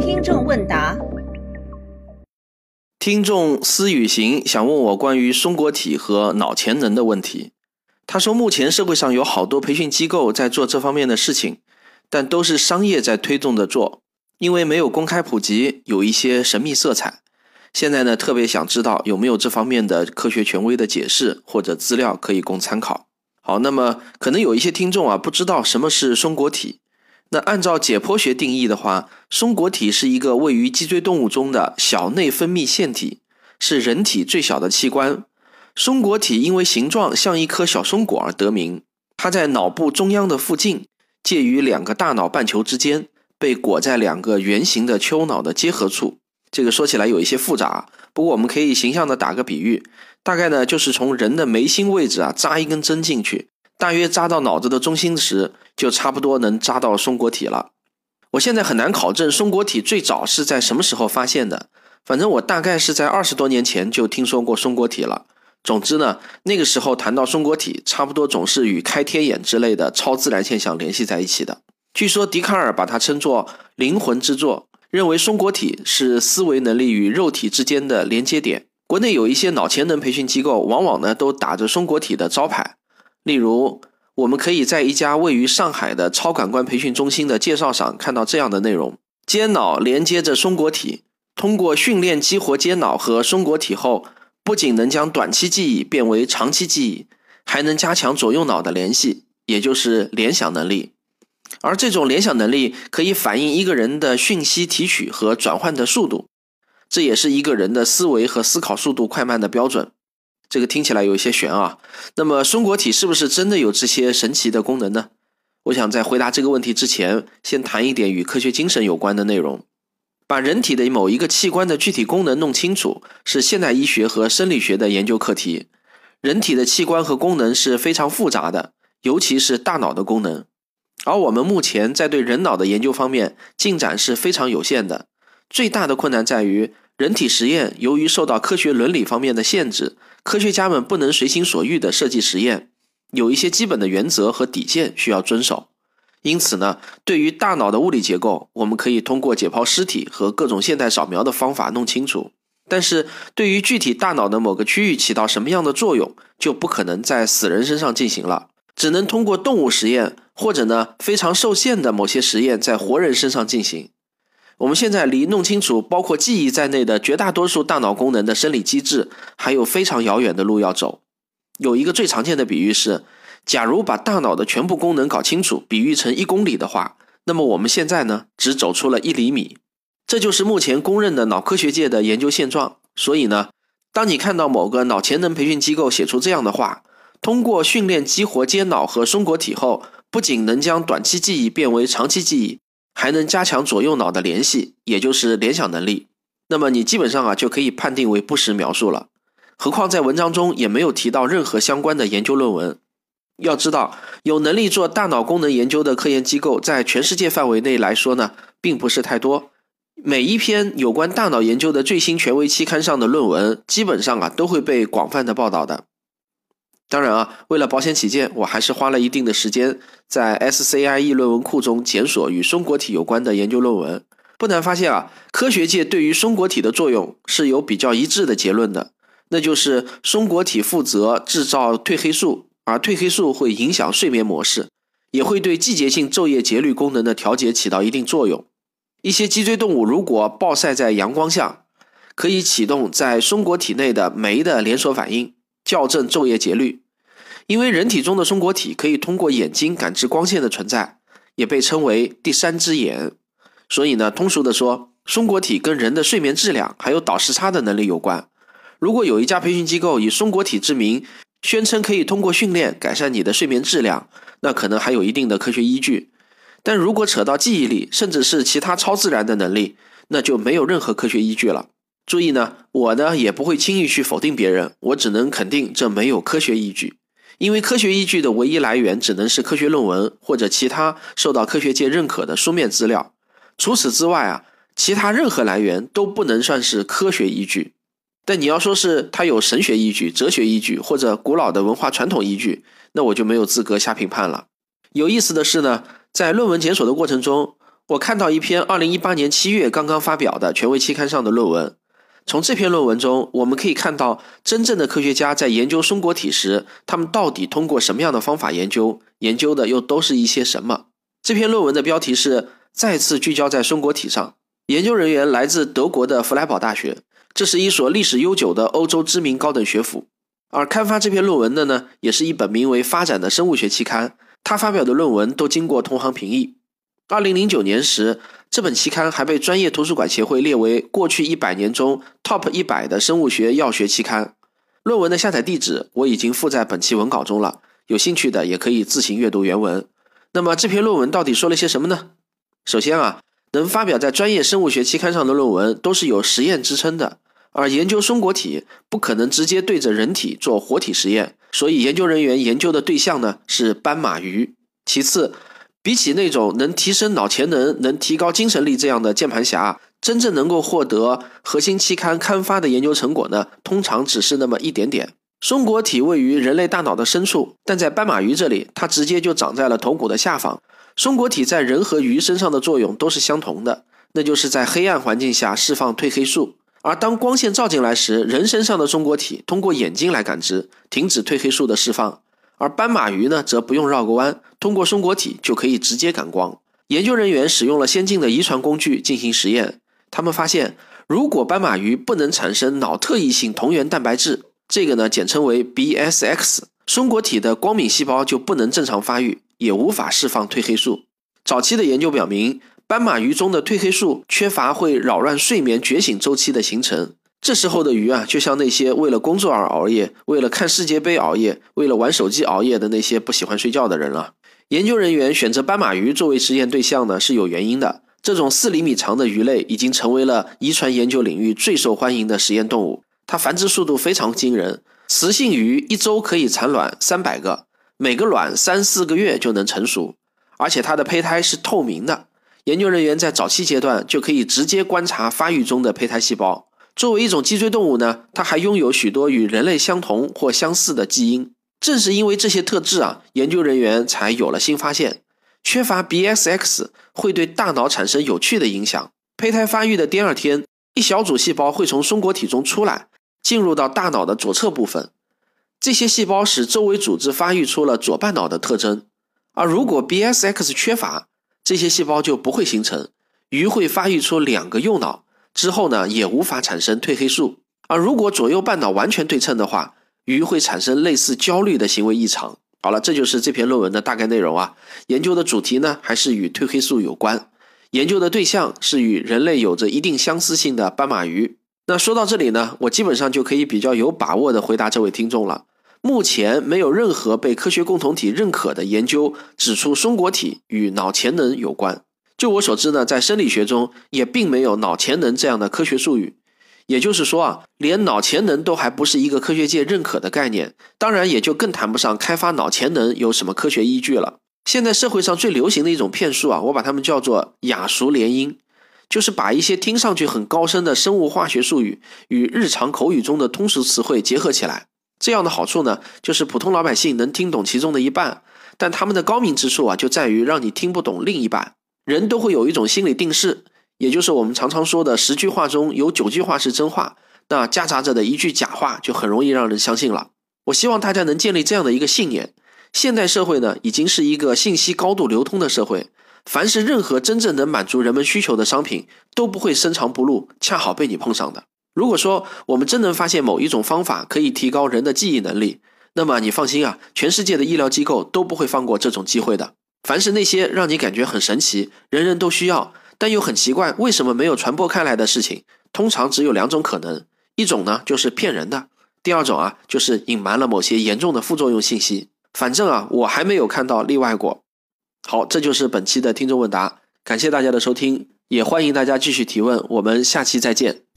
听众问答：听众思雨行想问我关于松果体和脑潜能的问题。他说，目前社会上有好多培训机构在做这方面的事情，但都是商业在推动着做，因为没有公开普及，有一些神秘色彩。现在呢，特别想知道有没有这方面的科学权威的解释或者资料可以供参考。好，那么可能有一些听众啊不知道什么是松果体。那按照解剖学定义的话，松果体是一个位于脊椎动物中的小内分泌腺体，是人体最小的器官。松果体因为形状像一颗小松果而得名。它在脑部中央的附近，介于两个大脑半球之间，被裹在两个圆形的丘脑的结合处。这个说起来有一些复杂，不过我们可以形象的打个比喻，大概呢就是从人的眉心位置啊扎一根针进去，大约扎到脑子的中心时，就差不多能扎到松果体了。我现在很难考证松果体最早是在什么时候发现的，反正我大概是在二十多年前就听说过松果体了。总之呢，那个时候谈到松果体，差不多总是与开天眼之类的超自然现象联系在一起的。据说笛卡尔把它称作灵魂之作。认为松果体是思维能力与肉体之间的连接点。国内有一些脑潜能培训机构，往往呢都打着松果体的招牌。例如，我们可以在一家位于上海的超感官培训中心的介绍上看到这样的内容：间脑连接着松果体，通过训练激活间脑和松果体后，不仅能将短期记忆变为长期记忆，还能加强左右脑的联系，也就是联想能力。而这种联想能力可以反映一个人的讯息提取和转换的速度，这也是一个人的思维和思考速度快慢的标准。这个听起来有一些悬啊。那么松果体是不是真的有这些神奇的功能呢？我想在回答这个问题之前，先谈一点与科学精神有关的内容。把人体的某一个器官的具体功能弄清楚，是现代医学和生理学的研究课题。人体的器官和功能是非常复杂的，尤其是大脑的功能。而我们目前在对人脑的研究方面进展是非常有限的，最大的困难在于人体实验由于受到科学伦理方面的限制，科学家们不能随心所欲地设计实验，有一些基本的原则和底线需要遵守。因此呢，对于大脑的物理结构，我们可以通过解剖尸体和各种现代扫描的方法弄清楚，但是对于具体大脑的某个区域起到什么样的作用，就不可能在死人身上进行了。只能通过动物实验，或者呢非常受限的某些实验，在活人身上进行。我们现在离弄清楚包括记忆在内的绝大多数大脑功能的生理机制，还有非常遥远的路要走。有一个最常见的比喻是：假如把大脑的全部功能搞清楚，比喻成一公里的话，那么我们现在呢只走出了一厘米。这就是目前公认的脑科学界的研究现状。所以呢，当你看到某个脑潜能培训机构写出这样的话，通过训练激活间脑和松果体后，不仅能将短期记忆变为长期记忆，还能加强左右脑的联系，也就是联想能力。那么你基本上啊就可以判定为不实描述了。何况在文章中也没有提到任何相关的研究论文。要知道，有能力做大脑功能研究的科研机构，在全世界范围内来说呢，并不是太多。每一篇有关大脑研究的最新权威期刊上的论文，基本上啊都会被广泛的报道的。当然啊，为了保险起见，我还是花了一定的时间在 SCIE 论文库中检索与松果体有关的研究论文。不难发现啊，科学界对于松果体的作用是有比较一致的结论的，那就是松果体负责制造褪黑素，而褪黑素会影响睡眠模式，也会对季节性昼夜节律功能的调节起到一定作用。一些脊椎动物如果暴晒在阳光下，可以启动在松果体内的酶的连锁反应，校正昼夜节律。因为人体中的松果体可以通过眼睛感知光线的存在，也被称为第三只眼。所以呢，通俗的说，松果体跟人的睡眠质量还有倒时差的能力有关。如果有一家培训机构以松果体之名，宣称可以通过训练改善你的睡眠质量，那可能还有一定的科学依据。但如果扯到记忆力，甚至是其他超自然的能力，那就没有任何科学依据了。注意呢，我呢也不会轻易去否定别人，我只能肯定这没有科学依据。因为科学依据的唯一来源只能是科学论文或者其他受到科学界认可的书面资料，除此之外啊，其他任何来源都不能算是科学依据。但你要说是它有神学依据、哲学依据或者古老的文化传统依据，那我就没有资格下评判了。有意思的是呢，在论文检索的过程中，我看到一篇2018年7月刚刚发表的权威期刊上的论文。从这篇论文中，我们可以看到真正的科学家在研究松果体时，他们到底通过什么样的方法研究，研究的又都是一些什么。这篇论文的标题是“再次聚焦在松果体上”，研究人员来自德国的弗莱堡大学，这是一所历史悠久的欧洲知名高等学府。而刊发这篇论文的呢，也是一本名为《发展的生物学》期刊。他发表的论文都经过同行评议。二零零九年时，这本期刊还被专业图书馆协会列为过去一百年中 TOP 一百的生物学药学期刊。论文的下载地址我已经附在本期文稿中了，有兴趣的也可以自行阅读原文。那么这篇论文到底说了些什么呢？首先啊，能发表在专业生物学期刊上的论文都是有实验支撑的，而研究松果体不可能直接对着人体做活体实验。所以，研究人员研究的对象呢是斑马鱼。其次，比起那种能提升脑潜能、能提高精神力这样的键盘侠，真正能够获得核心期刊刊发的研究成果呢，通常只是那么一点点。松果体位于人类大脑的深处，但在斑马鱼这里，它直接就长在了头骨的下方。松果体在人和鱼身上的作用都是相同的，那就是在黑暗环境下释放褪黑素。而当光线照进来时，人身上的松果体通过眼睛来感知，停止褪黑素的释放；而斑马鱼呢，则不用绕个弯，通过松果体就可以直接感光。研究人员使用了先进的遗传工具进行实验，他们发现，如果斑马鱼不能产生脑特异性同源蛋白质，这个呢简称为 BSX，松果体的光敏细胞就不能正常发育，也无法释放褪黑素。早期的研究表明。斑马鱼中的褪黑素缺乏会扰乱睡眠觉醒周期的形成，这时候的鱼啊，就像那些为了工作而熬夜、为了看世界杯熬夜、为了玩手机熬夜的那些不喜欢睡觉的人了。研究人员选择斑马鱼作为实验对象呢，是有原因的。这种四厘米长的鱼类已经成为了遗传研究领域最受欢迎的实验动物，它繁殖速度非常惊人，雌性鱼一周可以产卵三百个，每个卵三四个月就能成熟，而且它的胚胎是透明的。研究人员在早期阶段就可以直接观察发育中的胚胎细胞。作为一种脊椎动物呢，它还拥有许多与人类相同或相似的基因。正是因为这些特质啊，研究人员才有了新发现：缺乏 BSX 会对大脑产生有趣的影响。胚胎发育的第二天，一小组细胞会从松果体中出来，进入到大脑的左侧部分。这些细胞使周围组织发育出了左半脑的特征。而如果 BSX 缺乏，这些细胞就不会形成，鱼会发育出两个右脑，之后呢也无法产生褪黑素。而如果左右半脑完全对称的话，鱼会产生类似焦虑的行为异常。好了，这就是这篇论文的大概内容啊。研究的主题呢还是与褪黑素有关，研究的对象是与人类有着一定相似性的斑马鱼。那说到这里呢，我基本上就可以比较有把握的回答这位听众了。目前没有任何被科学共同体认可的研究指出松果体与脑潜能有关。就我所知呢，在生理学中也并没有脑潜能这样的科学术语。也就是说啊，连脑潜能都还不是一个科学界认可的概念，当然也就更谈不上开发脑潜能有什么科学依据了。现在社会上最流行的一种骗术啊，我把它们叫做雅俗联姻，就是把一些听上去很高深的生物化学术语与日常口语中的通俗词汇结合起来。这样的好处呢，就是普通老百姓能听懂其中的一半，但他们的高明之处啊，就在于让你听不懂另一半。人都会有一种心理定势，也就是我们常常说的十句话中有九句话是真话，那夹杂着的一句假话就很容易让人相信了。我希望大家能建立这样的一个信念：现代社会呢，已经是一个信息高度流通的社会，凡是任何真正能满足人们需求的商品，都不会深藏不露，恰好被你碰上的。如果说我们真能发现某一种方法可以提高人的记忆能力，那么你放心啊，全世界的医疗机构都不会放过这种机会的。凡是那些让你感觉很神奇、人人都需要，但又很奇怪为什么没有传播开来的事情，通常只有两种可能：一种呢就是骗人的，第二种啊就是隐瞒了某些严重的副作用信息。反正啊，我还没有看到例外过。好，这就是本期的听众问答，感谢大家的收听，也欢迎大家继续提问，我们下期再见。